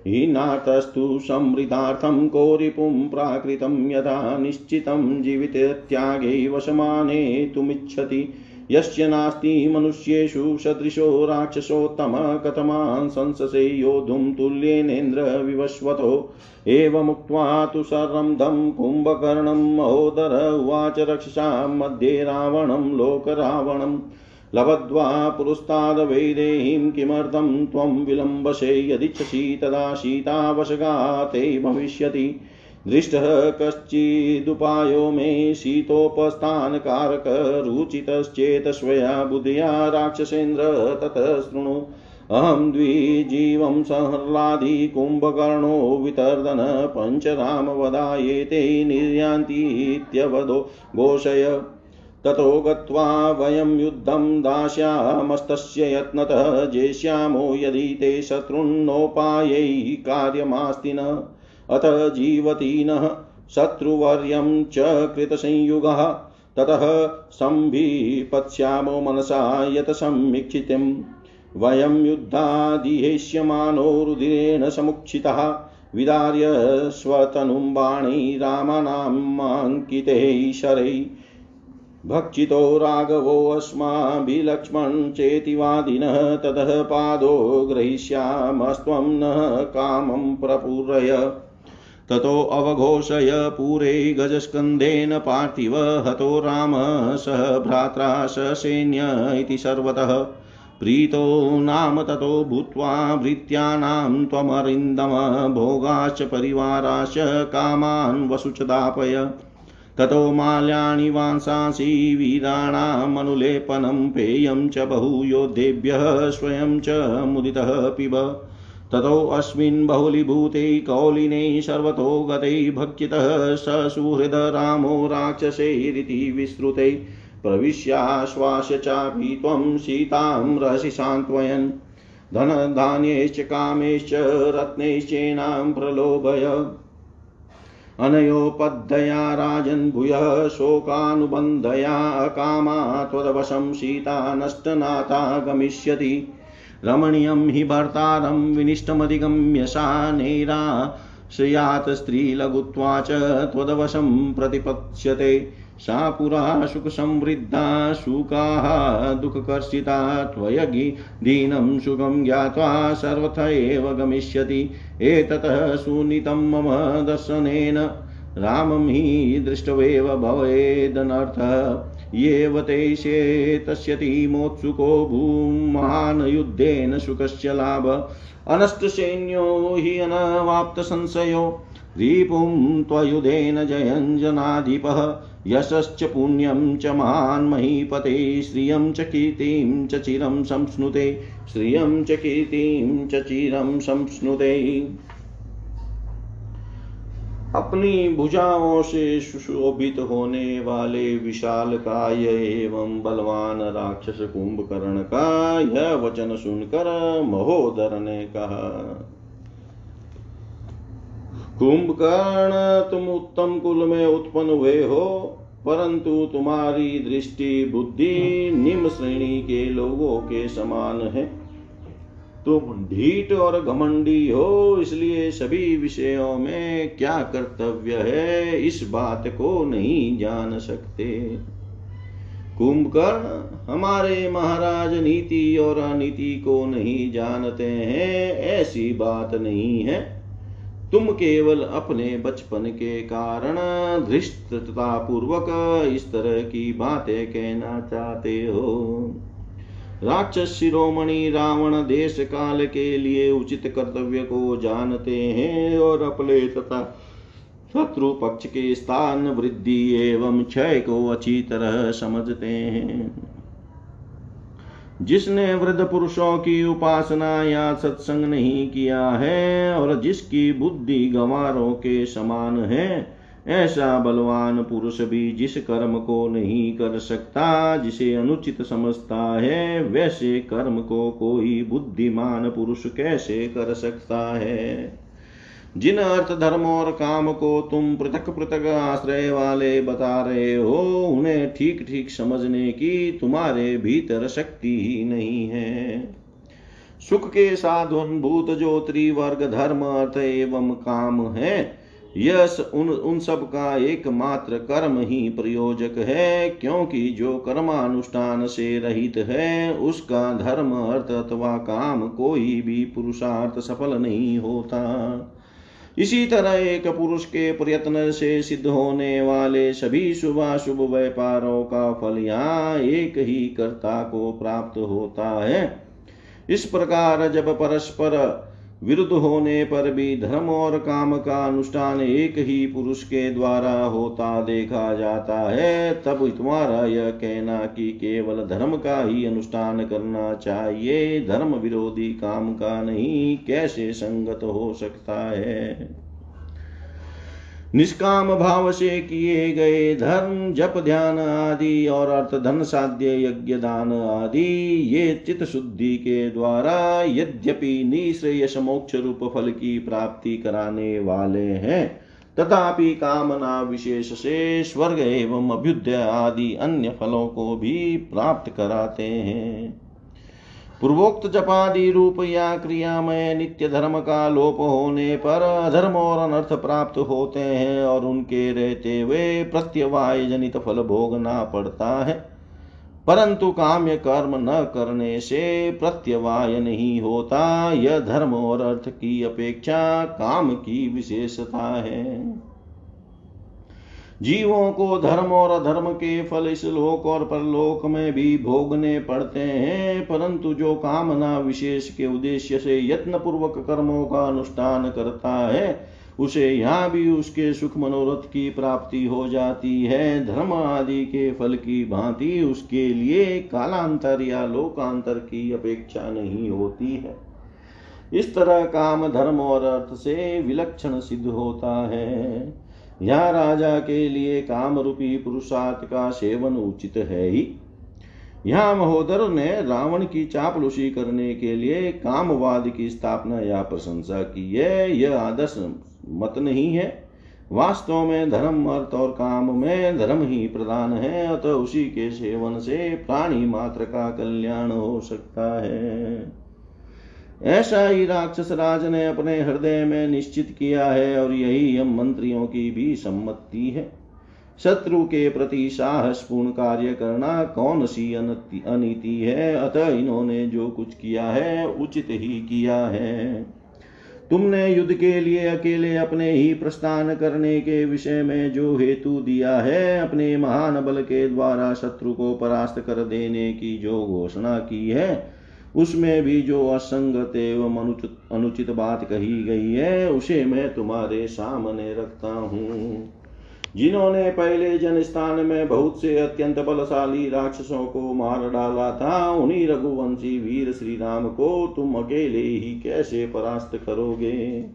हीनातस्तु संवृतार्थं कोरिपुं प्राकृतं यदा निश्चितं जीवितत्यागे वशमानेतुमिच्छति यस्य नास्ति मनुष्येषु सदृशो राक्षसोत्तम कथमान् संससे योद्धुं तुल्येनेन्द्र विवस्वतो एवमुक्त्वा तु सरन्धं कुम्भकर्णं महोदर उवाच रक्षसा मध्ये रावणं लोकरावणम् लभद्वा पुरस्ताद्वैदेहीं किमर्थं त्वं विलम्बसे यदिच्छसि तदा सीतावशगा ते भविष्यति। दृष्टः कश्चिदुपायो मे शीतोपस्थानकारकरुचितश्चेतस्वया बुद्ध्या राक्षसेन्द्र ततः शृणु। अहं द्विजीवं संह्लादि कुम्भकर्णो वितर्दन पञ्चरामवदायेते निर्यान्तीत्यवधो घोषय। ततो गत्वा वयं युद्धं दास्यामस्तस्य यत्नतः जेष्यामो यदि ते शत्रुन्नोपायै कार्यमास्ति न। अथ जीवति नः शत्रुवर्यं च कृतसंयुगः। ततः सम्भिपत्स्यामो मनसा यत् समीक्षितं वयं युद्धादिहेष्यमानो रुधिरेण समुक्षितः। विदार्य स्वतनुं बाणै रामानामाङ्कितैः शरैः भक्षितो राघवोऽस्माभिलक्ष्मण चेतिवादिनः ततः पादो ग्रहीष्यामस्त्वं न कामं प्रपूरय। ततो अवघोषय पूरे गजस्कन्धेन पार्थिव, हतो राम स भ्रात्रा स सैन्य इति सर्वतः। प्रीतो नाम ततो भूत्वा भृत्यानां त्वमरिन्दम, भोगाश्च परिवाराश्च कामान् वसुच दापय ततो माल्याणि वांसांसि वीराणामनुलेपनं पेयं च बहुयोद्धेभ्यः स्वयं च मुदितः पिब। ततोऽस्मिन् बहुलीभूते कौलिने सर्वतो गते भक्षितः स सुहृद रामो राक्षसैरिति विस्तृते। प्रविश्याश्वास्य चापि त्वं सीतां रहसि सान्त्वयन्। धनधान्यैश्च कामैश्च रत्नैश्चेनां प्रलोभय। अनयोपद्धया राजन् भूयः शोकानुबन्धया अकामा त्वदवशं सीता नष्टनाथा गमिष्यति। रमणीयं हि भर्तारं विनिष्टमधिगम्य सा नैराश्रयात् स्त्रीलघुत्वा च त्वदवशं प्रतिपत्स्यते। सा पुरा सुखसंवृद्धा सुखाः दुःखकर्षिता, त्वयगि दीनं सुखं ज्ञात्वा सर्वथ एव गमिष्यति। एततः सुनीतं मम दर्शनेन, रामं हि दृष्टवेव भवेदनर्थः। येव ते शेतस्यतिमोत्सुको भूमान् युद्धेन सुखस्य लाभ। अनष्टसैन्यो हि अनवाप्तसंशयो। रिपुं त्वयुधेन जयञ्जनाधिपः यशश्च पुण्यं च महान् महीपते श्रियं च कीर्तिं च चिरं संस्नुते, श्रियं च कीर्तिं च चिरं संस्नुते। अपनी भुजाओं से सुशोभित होने वाले विशाल काय एवं बलवान राक्षस कुंभकर्ण का यह वचन सुनकर महोदर ने कहा कुंभकर्ण तुम उत्तम कुल में उत्पन्न हुए हो परंतु तुम्हारी दृष्टि बुद्धि निम्न श्रेणी के लोगों के समान है। तुम ढीठ और घमंडी हो इसलिए सभी विषयों में क्या कर्तव्य है इस बात को नहीं जान सकते। कुंभकर्ण हमारे महाराज नीति और अनीति को नहीं जानते हैं ऐसी बात नहीं है। तुम केवल अपने बचपन के कारण धृष्टता पूर्वक इस तरह की बातें कहना चाहते हो। राक्षस शिरोमणि रावण देश काल के लिए उचित कर्तव्य को जानते हैं और अपने तथा शत्रु पक्ष के स्थान वृद्धि एवं क्षय को अच्छी तरह समझते हैं। जिसने वृद्ध पुरुषों की उपासना या सत्संग नहीं किया है और जिसकी बुद्धि गंवारों के समान है, ऐसा बलवान पुरुष भी जिस कर्म को नहीं कर सकता, जिसे अनुचित समझता है, वैसे कर्म को कोई बुद्धिमान पुरुष कैसे कर सकता है? जिन अर्थ धर्म और काम को तुम पृथक पृथक आश्रय वाले बता रहे हो, उन्हें ठीक ठीक समझने की तुम्हारे भीतर शक्ति ही नहीं है। सुख के साधन, भूत जो त्रिवर्ग धर्म, अर्थ एवं काम है। यह उन उन सब का एकमात्र कर्म ही प्रयोजक है, क्योंकि जो कर्मानुष्ठान से रहित है, उसका धर्म, अर्थ अथवा काम कोई भी पुरुषार्थ सफल नहीं होता। इसी तरह एक पुरुष के प्रयत्न से सिद्ध होने वाले सभी शुभाशुभ व्यापारों का फल यहाँ एक ही कर्ता को प्राप्त होता है। इस प्रकार जब परस्पर विरुद्ध होने पर भी धर्म और काम का अनुष्ठान एक ही पुरुष के द्वारा होता देखा जाता है, तब तुम्हारा यह कहना कि केवल धर्म का ही अनुष्ठान करना चाहिए, धर्म विरोधी काम का नहीं, कैसे संगत हो सकता है? निष्काम भाव से किए गए धर्म, जप, ध्यान आदि और अर्थ धन साध्य, यज्ञ, दान आदि, ये चित शुद्धि के द्वारा यद्यपि निश्रेयस मोक्ष रूप फल की प्राप्ति कराने वाले हैं, तथापि कामना विशेष से स्वर्ग एवं अभ्युदय आदि अन्य फलों को भी प्राप्त कराते हैं। पूर्वोक्त जपादि रूप या क्रियामय नित्य धर्म का लोप होने पर अधर्म और अनर्थ प्राप्त होते हैं और उनके रहते हुए प्रत्यवाय जनित फल भोगना पड़ता है। परंतु काम्य कर्म न करने से प्रत्यवाय नहीं होता। यह धर्म और अर्थ की अपेक्षा काम की विशेषता है। जीवों को धर्म और अधर्म के फल इस लोक और परलोक में भी भोगने पड़ते हैं, परंतु जो कामना विशेष के उद्देश्य से यत्न पूर्वक कर्मों का अनुष्ठान करता है, उसे यहाँ भी उसके सुख मनोरथ की प्राप्ति हो जाती है। धर्म आदि के फल की भांति उसके लिए कालांतर या लोकांतर की अपेक्षा नहीं होती है। इस तरह काम धर्म और अर्थ से विलक्षण सिद्ध होता है। यहाँ राजा के लिए काम रूपी पुरुषार्थ का सेवन उचित है ही। यहाँ महोदर ने रावण की चापलुषी करने के लिए कामवाद की स्थापना या प्रशंसा की है, यह आदर्श मत नहीं है। वास्तव में धर्म, अर्थ और काम में धर्म ही प्रधान है, अतः उसी के सेवन से प्राणी मात्र का कल्याण हो सकता है। ऐसा ही राक्षस राज ने अपने हृदय में निश्चित किया है और यही हम मंत्रियों की भी सम्मति है। शत्रु के प्रति साहसपूर्ण कार्य करना कौन सी अनीति है? अतः इन्होंने जो कुछ किया है, उचित ही किया है। तुमने युद्ध के लिए अकेले अपने ही प्रस्थान करने के विषय में जो हेतु दिया है, अपने महान बल के द्वारा शत्रु को परास्त कर देने की जो घोषणा की है उसमें भी जो असंगत एवं अनुचित अनुचित बात कही गई है, उसे मैं तुम्हारे सामने रखता हूँ। जिन्होंने पहले जन स्थान में बहुत से अत्यंत बलशाली राक्षसों को मार डाला था, उन्हीं रघुवंशी वीर श्री राम को तुम अकेले ही कैसे परास्त करोगे?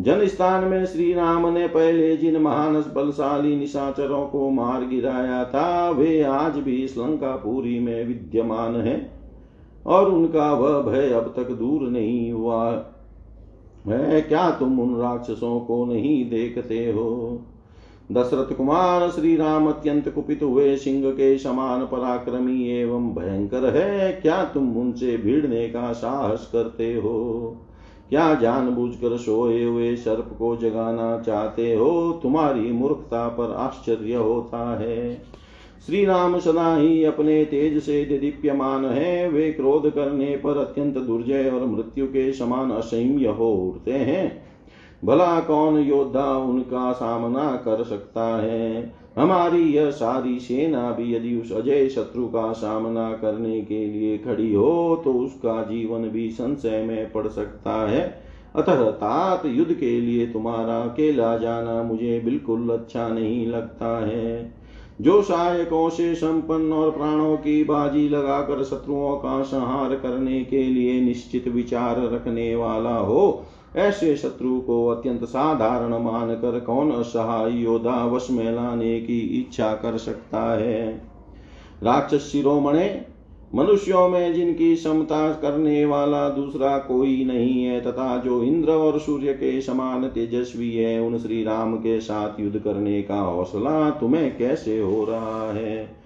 जन स्थान में श्री राम ने पहले जिन महान बलशाली निशाचरों को मार गिराया था, वे आज भी इस में विद्यमान है। और उनका वह भय अब तक दूर नहीं हुआ। है क्या तुम उन राक्षसों को नहीं देखते हो? दशरथ कुमार श्री राम अत्यंत कुपित हुए सिंह के समान पराक्रमी एवं भयंकर है। क्या तुम उनसे भिड़ने का साहस करते हो? क्या जानबूझकर सोए हुए सर्प को जगाना चाहते हो? तुम्हारी मूर्खता पर आश्चर्य होता है। श्री राम सदा ही अपने तेज से दीप्यमान है। वे क्रोध करने पर अत्यंत दुर्जय और मृत्यु के समान असह्य हो उठते हैं। भला कौन योद्धा उनका सामना कर सकता है? हमारी यह सारी सेना भी यदि उस अजय शत्रु का सामना करने के लिए खड़ी हो तो उसका जीवन भी संशय में पड़ सकता है। अतः तात युद्ध के लिए तुम्हारा अकेला जाना मुझे बिल्कुल अच्छा नहीं लगता है। जो सहायकों से संपन्न और प्राणों की बाजी लगाकर शत्रुओं का संहार करने के लिए निश्चित विचार रखने वाला हो, ऐसे शत्रु को अत्यंत साधारण मानकर कौन असहाय योद्धा वश में लाने की इच्छा कर सकता है? राक्षस शिरोमणे मनुष्यों में जिनकी समता करने वाला दूसरा कोई नहीं है, तथा जो इंद्र और सूर्य के समान तेजस्वी है, उन श्री राम के साथ युद्ध करने का हौसला तुम्हें कैसे हो रहा है?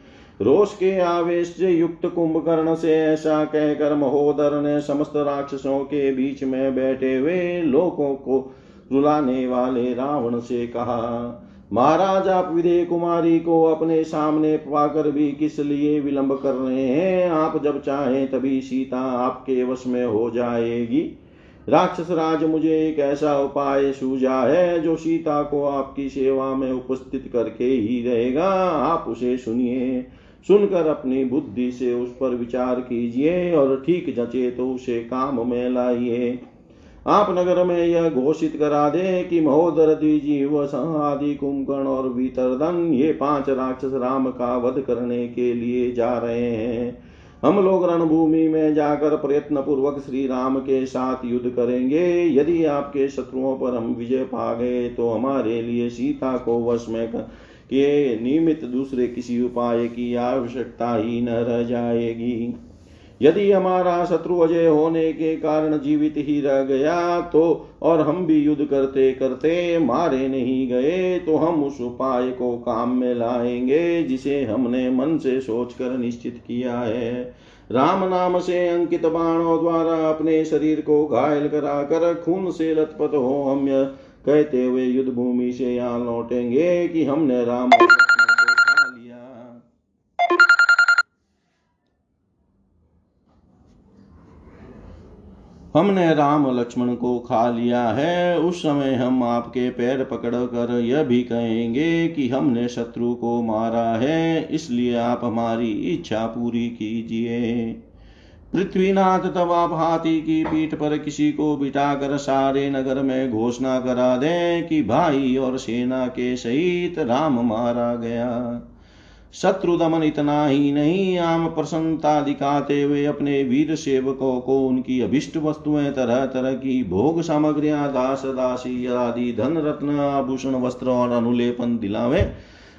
रोष के आवेश से युक्त कुंभकर्ण से ऐसा कहकर महोदर ने समस्त राक्षसों के बीच में बैठे हुए लोगों को रुलाने वाले रावण से कहा महाराज, आप विदे कुमारी को अपने सामने पाकर भी किस लिए विलंब कर रहे हैं? आप जब चाहें तभी सीता आपके वश में हो जाएगी। राक्षस राज, मुझे एक ऐसा उपाय सूझा है जो सीता को आपकी सेवा में उपस्थित करके ही रहेगा। आप उसे सुनिए, सुनकर अपनी बुद्धि से उस पर विचार कीजिए और ठीक जचे तो उसे काम में लाइए। आप नगर में यह घोषित करा दे कि महोदर द्विजीव आदि कुंभकर्ण और वितरदन ये पाँच राक्षस राम का वध करने के लिए जा रहे हैं। हम लोग रणभूमि में जाकर प्रयत्न पूर्वक श्री राम के साथ युद्ध करेंगे। यदि आपके शत्रुओं पर हम विजय पा गए तो हमारे लिए सीता को वश में के निमित्त दूसरे किसी उपाय की आवश्यकता ही न रह जाएगी। यदि हमारा शत्रु अजय होने के कारण जीवित ही रह गया तो और हम भी युद्ध करते करते मारे नहीं गए तो हम उस उपाय को काम में लाएँगे, जिसे हमने मन से सोचकर निश्चित किया है। राम नाम से अंकित बाणों द्वारा अपने शरीर को घायल कराकर खून से लथपथ हो हम कहते हुए युद्ध भूमि से यहाँ लौटेंगे कि हमने राम हमने राम लक्ष्मण को खा लिया है। उस समय हम आपके पैर पकड़ कर यह भी कहेंगे कि हमने शत्रु को मारा है, इसलिए आप हमारी इच्छा पूरी कीजिए। पृथ्वीनाथ, तब आप हाथी की पीठ पर किसी को बिठाकर सारे नगर में घोषणा करा दें कि भाई और सेना के सहित राम मारा गया। शत्रु दमन इतना ही नहीं, आम प्रसन्नता दिखाते हुए अपने वीर सेवकों को उनकी अभिष्ट वस्तुएँ तरह तरह की भोग सामग्रियाँ, दास, दासी, आदि, धन, रत्न, आभूषण, वस्त्र और अनुलेपन दिलावे।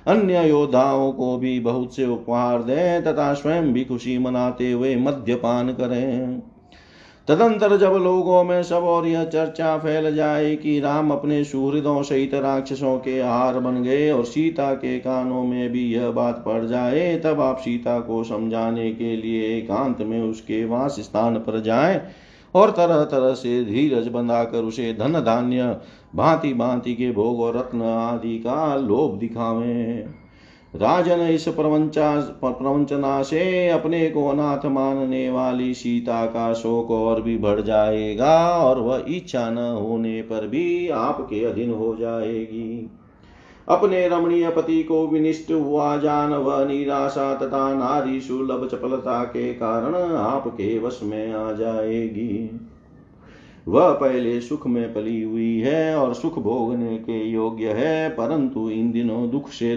अन्य योद्धाओं को भी बहुत से उपहार दें तथा स्वयं भी खुशी मनाते हुए मद्यपान करें। तदंतर जब लोगों में सब और यह चर्चा फैल जाए कि राम अपने सुहृदों सहित राक्षसों के आहार बन गए और सीता के कानों में भी यह बात पड़ जाए, तब आप सीता को समझाने के लिए एकांत में उसके वास स्थान पर जाए और तरह तरह से धीरज बंधाकर उसे धन धान्य भांति भांति के भोग और रत्न आदि का लोभ दिखावे। राजन इस प्रवंचा प्रवंचना से अपने को अनाथ मानने वाली सीता का शोक और भी बढ़ जाएगा और वह इच्छा न होने पर भी आपके अधीन हो जाएगी। अपने रमणीय पति को विनिष्ट हुआ जान, वह निराशा तथा नारी सुलभ चपलता के कारण आपके वश में आ जाएगी। वह पहले सुख में पली हुई है और सुख भोगने के योग्य है, परंतु इन दिनों दुख से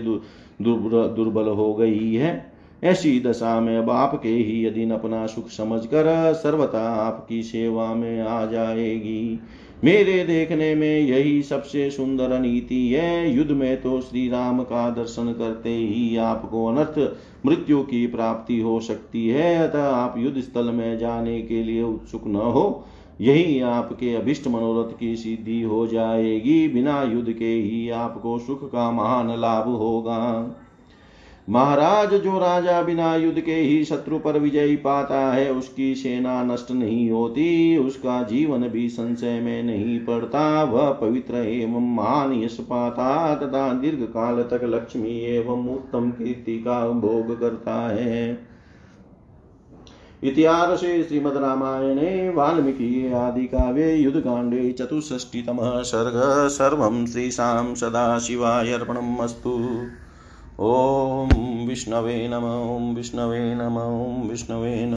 दुर्बल हो गई है। ऐसी दशा में अब आपके ही अधीन अपना सुख समझकर सर्वथा आपकी सेवा में आ जाएगी। मेरे देखने में यही सबसे सुंदर नीति है। युद्ध में तो श्री राम का दर्शन करते ही आपको अनर्थ मृत्यु की प्राप्ति हो सकती है। अतः आप युद्ध स्थल में जाने के लिए उत्सुक न हो। यही आपके अभिष्ट मनोरथ की सिद्धि हो जाएगी। बिना युद्ध के ही आपको सुख का महान लाभ होगा। महाराज, जो राजा बिना युद्ध के ही शत्रु पर विजय पाता है, उसकी सेना नष्ट नहीं होती, उसका जीवन भी संशय में नहीं पड़ता। वह पवित्र एवं महान यश पाता तथा दीर्घ काल तक लक्ष्मी एवं उत्तम कीर्ति का भोग करता है। इतिहासे श्रीमद्रामायणे, वाल्मीकि आदिकाव्ये, युद्धकाण्डे चतुष्षष्टितमः सर्ग, सर्वं श्रीशां सदाशिवाय अर्पणम् अस्तु ॐ विष्णवे नम विष्णवे नम विष्णवे